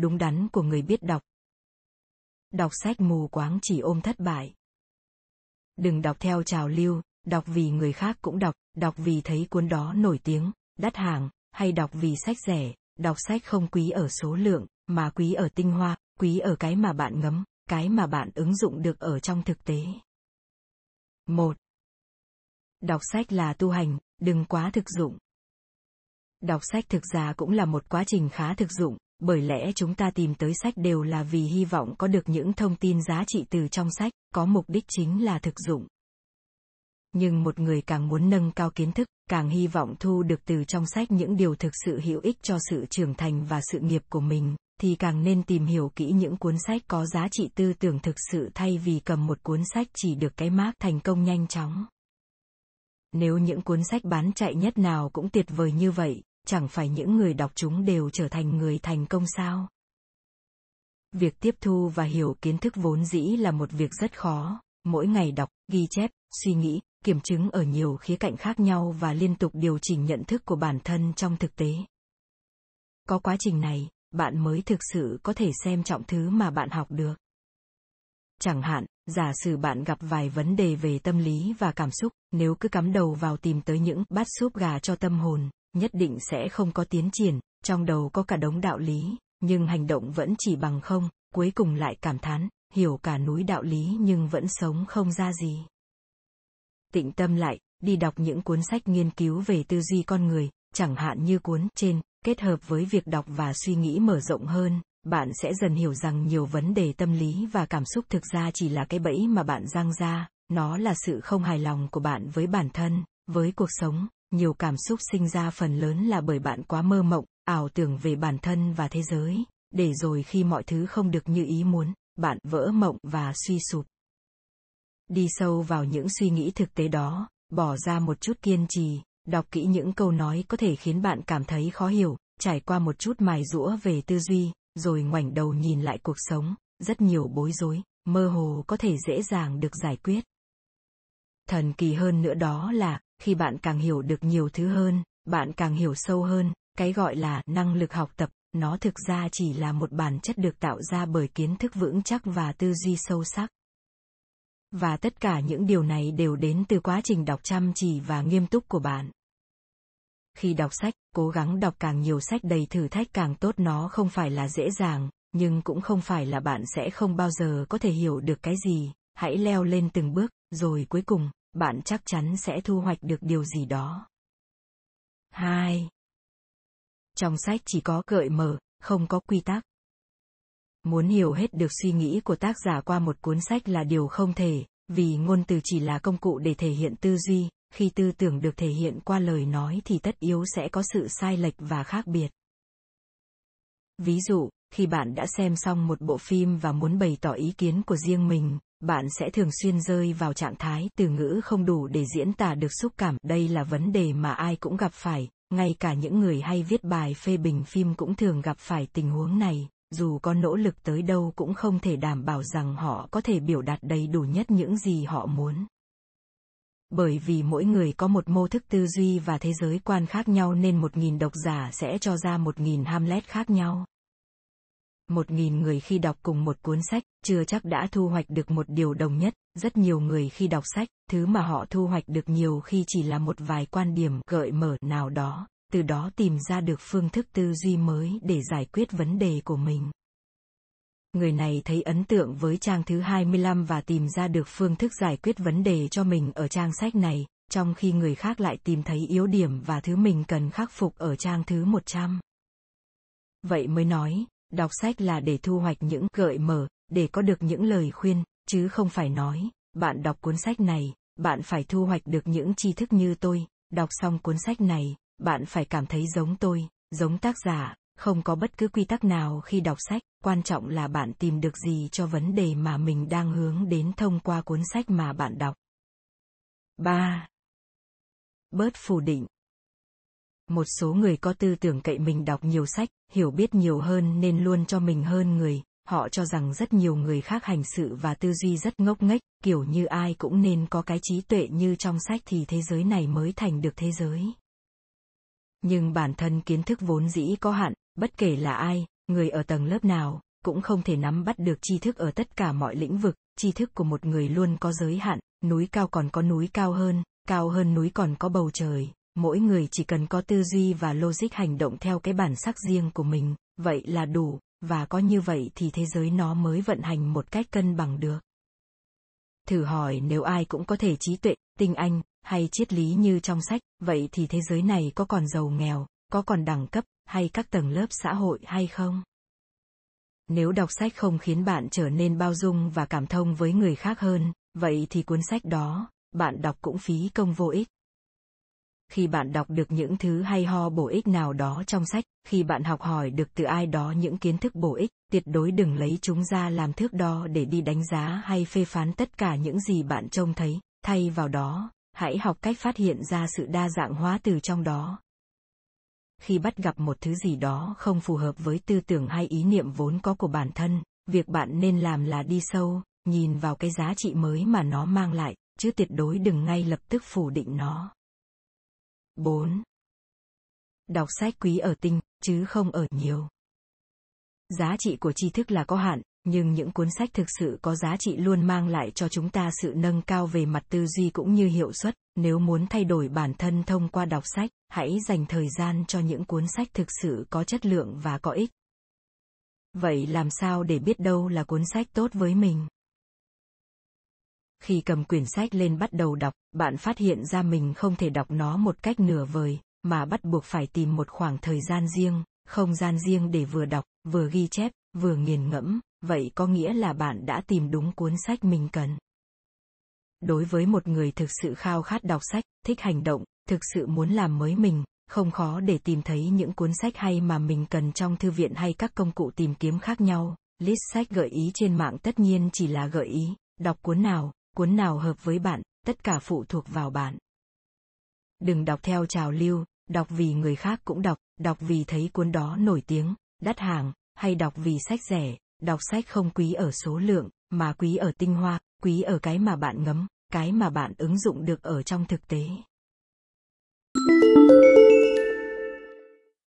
đúng đắn của người biết đọc. Đọc sách mù quáng chỉ ôm thất bại. Đừng đọc theo trào lưu, đọc vì người khác cũng đọc, đọc vì thấy cuốn đó nổi tiếng, đắt hàng, hay đọc vì sách rẻ, đọc sách không quý ở số lượng, mà quý ở tinh hoa, quý ở cái mà bạn ngấm, cái mà bạn ứng dụng được ở trong thực tế. 1. Đọc sách là tu hành, đừng quá thực dụng. Đọc sách thực ra cũng là một quá trình khá thực dụng, bởi lẽ chúng ta tìm tới sách đều là vì hy vọng có được những thông tin giá trị từ trong sách, có mục đích chính là thực dụng. Nhưng một người càng muốn nâng cao kiến thức, càng hy vọng thu được từ trong sách những điều thực sự hữu ích cho sự trưởng thành và sự nghiệp của mình, thì càng nên tìm hiểu kỹ những cuốn sách có giá trị tư tưởng thực sự thay vì cầm một cuốn sách chỉ được cái mác thành công nhanh chóng. Nếu những cuốn sách bán chạy nhất nào cũng tuyệt vời như vậy, chẳng phải những người đọc chúng đều trở thành người thành công sao? Việc tiếp thu và hiểu kiến thức vốn dĩ là một việc rất khó, mỗi ngày đọc, ghi chép, suy nghĩ, kiểm chứng ở nhiều khía cạnh khác nhau và liên tục điều chỉnh nhận thức của bản thân trong thực tế. Có quá trình này, bạn mới thực sự có thể xem trọng thứ mà bạn học được. Chẳng hạn, giả sử bạn gặp vài vấn đề về tâm lý và cảm xúc, nếu cứ cắm đầu vào tìm tới những bát súp gà cho tâm hồn, nhất định sẽ không có tiến triển, trong đầu có cả đống đạo lý, nhưng hành động vẫn chỉ bằng không, cuối cùng lại cảm thán, hiểu cả núi đạo lý nhưng vẫn sống không ra gì. Tịnh tâm lại, đi đọc những cuốn sách nghiên cứu về tư duy con người, chẳng hạn như cuốn trên, kết hợp với việc đọc và suy nghĩ mở rộng hơn, bạn sẽ dần hiểu rằng nhiều vấn đề tâm lý và cảm xúc thực ra chỉ là cái bẫy mà bạn giăng ra, nó là sự không hài lòng của bạn với bản thân, với cuộc sống, nhiều cảm xúc sinh ra phần lớn là bởi bạn quá mơ mộng, ảo tưởng về bản thân và thế giới, để rồi khi mọi thứ không được như ý muốn, bạn vỡ mộng và suy sụp. Đi sâu vào những suy nghĩ thực tế đó, bỏ ra một chút kiên trì, đọc kỹ những câu nói có thể khiến bạn cảm thấy khó hiểu, trải qua một chút mài rũa về tư duy, rồi ngoảnh đầu nhìn lại cuộc sống, rất nhiều bối rối, mơ hồ có thể dễ dàng được giải quyết. Thần kỳ hơn nữa đó là, khi bạn càng hiểu được nhiều thứ hơn, bạn càng hiểu sâu hơn, cái gọi là năng lực học tập, nó thực ra chỉ là một bản chất được tạo ra bởi kiến thức vững chắc và tư duy sâu sắc. Và tất cả những điều này đều đến từ quá trình đọc chăm chỉ và nghiêm túc của bạn. Khi đọc sách, cố gắng đọc càng nhiều sách đầy thử thách càng tốt nó không phải là dễ dàng, nhưng cũng không phải là bạn sẽ không bao giờ có thể hiểu được cái gì, hãy leo lên từng bước, rồi cuối cùng, bạn chắc chắn sẽ thu hoạch được điều gì đó. 2. Trong sách chỉ có gợi mở, không có quy tắc. Muốn hiểu hết được suy nghĩ của tác giả qua một cuốn sách là điều không thể, vì ngôn từ chỉ là công cụ để thể hiện tư duy, khi tư tưởng được thể hiện qua lời nói thì tất yếu sẽ có sự sai lệch và khác biệt. Ví dụ, khi bạn đã xem xong một bộ phim và muốn bày tỏ ý kiến của riêng mình, bạn sẽ thường xuyên rơi vào trạng thái từ ngữ không đủ để diễn tả được xúc cảm. Đây là vấn đề mà ai cũng gặp phải, ngay cả những người hay viết bài phê bình phim cũng thường gặp phải tình huống này, dù có nỗ lực tới đâu cũng không thể đảm bảo rằng họ có thể biểu đạt đầy đủ nhất những gì họ muốn. Bởi vì mỗi người có một mô thức tư duy và thế giới quan khác nhau nên một nghìn độc giả sẽ cho ra một nghìn Hamlet khác nhau một nghìn người khi đọc cùng một cuốn sách, chưa chắc đã thu hoạch được một điều đồng nhất, rất nhiều người khi đọc sách, thứ mà họ thu hoạch được nhiều khi chỉ là một vài quan điểm gợi mở nào đó, từ đó tìm ra được phương thức tư duy mới để giải quyết vấn đề của mình. Người này thấy ấn tượng với trang thứ 25 và tìm ra được phương thức giải quyết vấn đề cho mình ở trang sách này, trong khi người khác lại tìm thấy yếu điểm và thứ mình cần khắc phục ở trang thứ 100. Vậy mới nói, Đọc sách là để thu hoạch những gợi mở, để có được những lời khuyên, chứ không phải nói, bạn đọc cuốn sách này, bạn phải thu hoạch được những tri thức như tôi, đọc xong cuốn sách này, bạn phải cảm thấy giống tôi, giống tác giả, không có bất cứ quy tắc nào khi đọc sách, quan trọng là bạn tìm được gì cho vấn đề mà mình đang hướng đến thông qua cuốn sách mà bạn đọc. 3. Bớt phủ định một số người có tư tưởng cậy mình đọc nhiều sách, hiểu biết nhiều hơn nên luôn cho mình hơn người, họ cho rằng rất nhiều người khác hành sự và tư duy rất ngốc nghếch, kiểu như ai cũng nên có cái trí tuệ như trong sách thì thế giới này mới thành được thế giới. Nhưng bản thân kiến thức vốn dĩ có hạn, bất kể là ai, người ở tầng lớp nào, cũng không thể nắm bắt được tri thức ở tất cả mọi lĩnh vực, tri thức của một người luôn có giới hạn, núi cao còn có núi cao hơn, cao hơn núi còn có bầu trời, mỗi người chỉ cần có tư duy và logic hành động theo cái bản sắc riêng của mình, vậy là đủ, và có như vậy thì thế giới nó mới vận hành một cách cân bằng được. Thử hỏi nếu ai cũng có thể trí tuệ, tinh anh, hay triết lý như trong sách, vậy thì thế giới này có còn giàu nghèo, có còn đẳng cấp, hay các tầng lớp xã hội hay không? Nếu đọc sách không khiến bạn trở nên bao dung và cảm thông với người khác hơn, vậy thì cuốn sách đó, bạn đọc cũng phí công vô ích khi bạn đọc được những thứ hay ho bổ ích nào đó trong sách, khi bạn học hỏi được từ ai đó những kiến thức bổ ích, tuyệt đối đừng lấy chúng ra làm thước đo để đi đánh giá hay phê phán tất cả những gì bạn trông thấy. Thay vào đó, hãy học cách phát hiện ra sự đa dạng hóa từ trong đó. Khi bắt gặp một thứ gì đó không phù hợp với tư tưởng hay ý niệm vốn có của bản thân, việc bạn nên làm là đi sâu, nhìn vào cái giá trị mới mà nó mang lại, chứ tuyệt đối đừng ngay lập tức phủ định nó. 4. Đọc sách quý ở tinh, chứ không ở nhiều. Giá trị của tri thức là có hạn, nhưng những cuốn sách thực sự có giá trị luôn mang lại cho chúng ta sự nâng cao về mặt tư duy cũng như hiệu suất. Nếu muốn thay đổi bản thân thông qua đọc sách, hãy dành thời gian cho những cuốn sách thực sự có chất lượng và có ích. Vậy làm sao để biết đâu là cuốn sách tốt với mình? Khi cầm quyển sách lên bắt đầu đọc, bạn phát hiện ra mình không thể đọc nó một cách nửa vời, mà bắt buộc phải tìm một khoảng thời gian riêng, không gian riêng để vừa đọc, vừa ghi chép, vừa nghiền ngẫm, vậy có nghĩa là bạn đã tìm đúng cuốn sách mình cần. Đối với một người thực sự khao khát đọc sách, thích hành động, thực sự muốn làm mới mình, không khó để tìm thấy những cuốn sách hay mà mình cần trong thư viện hay các công cụ tìm kiếm khác nhau. List sách gợi ý trên mạng tất nhiên chỉ là gợi ý, đọc cuốn nào, cuốn nào hợp với bạn, tất cả phụ thuộc vào bạn. Đừng đọc theo trào lưu, đọc vì người khác cũng đọc, đọc vì thấy cuốn đó nổi tiếng, đắt hàng, hay đọc vì sách rẻ, đọc sách không quý ở số lượng, mà quý ở tinh hoa, quý ở cái mà bạn ngấm, cái mà bạn ứng dụng được ở trong thực tế. Thank you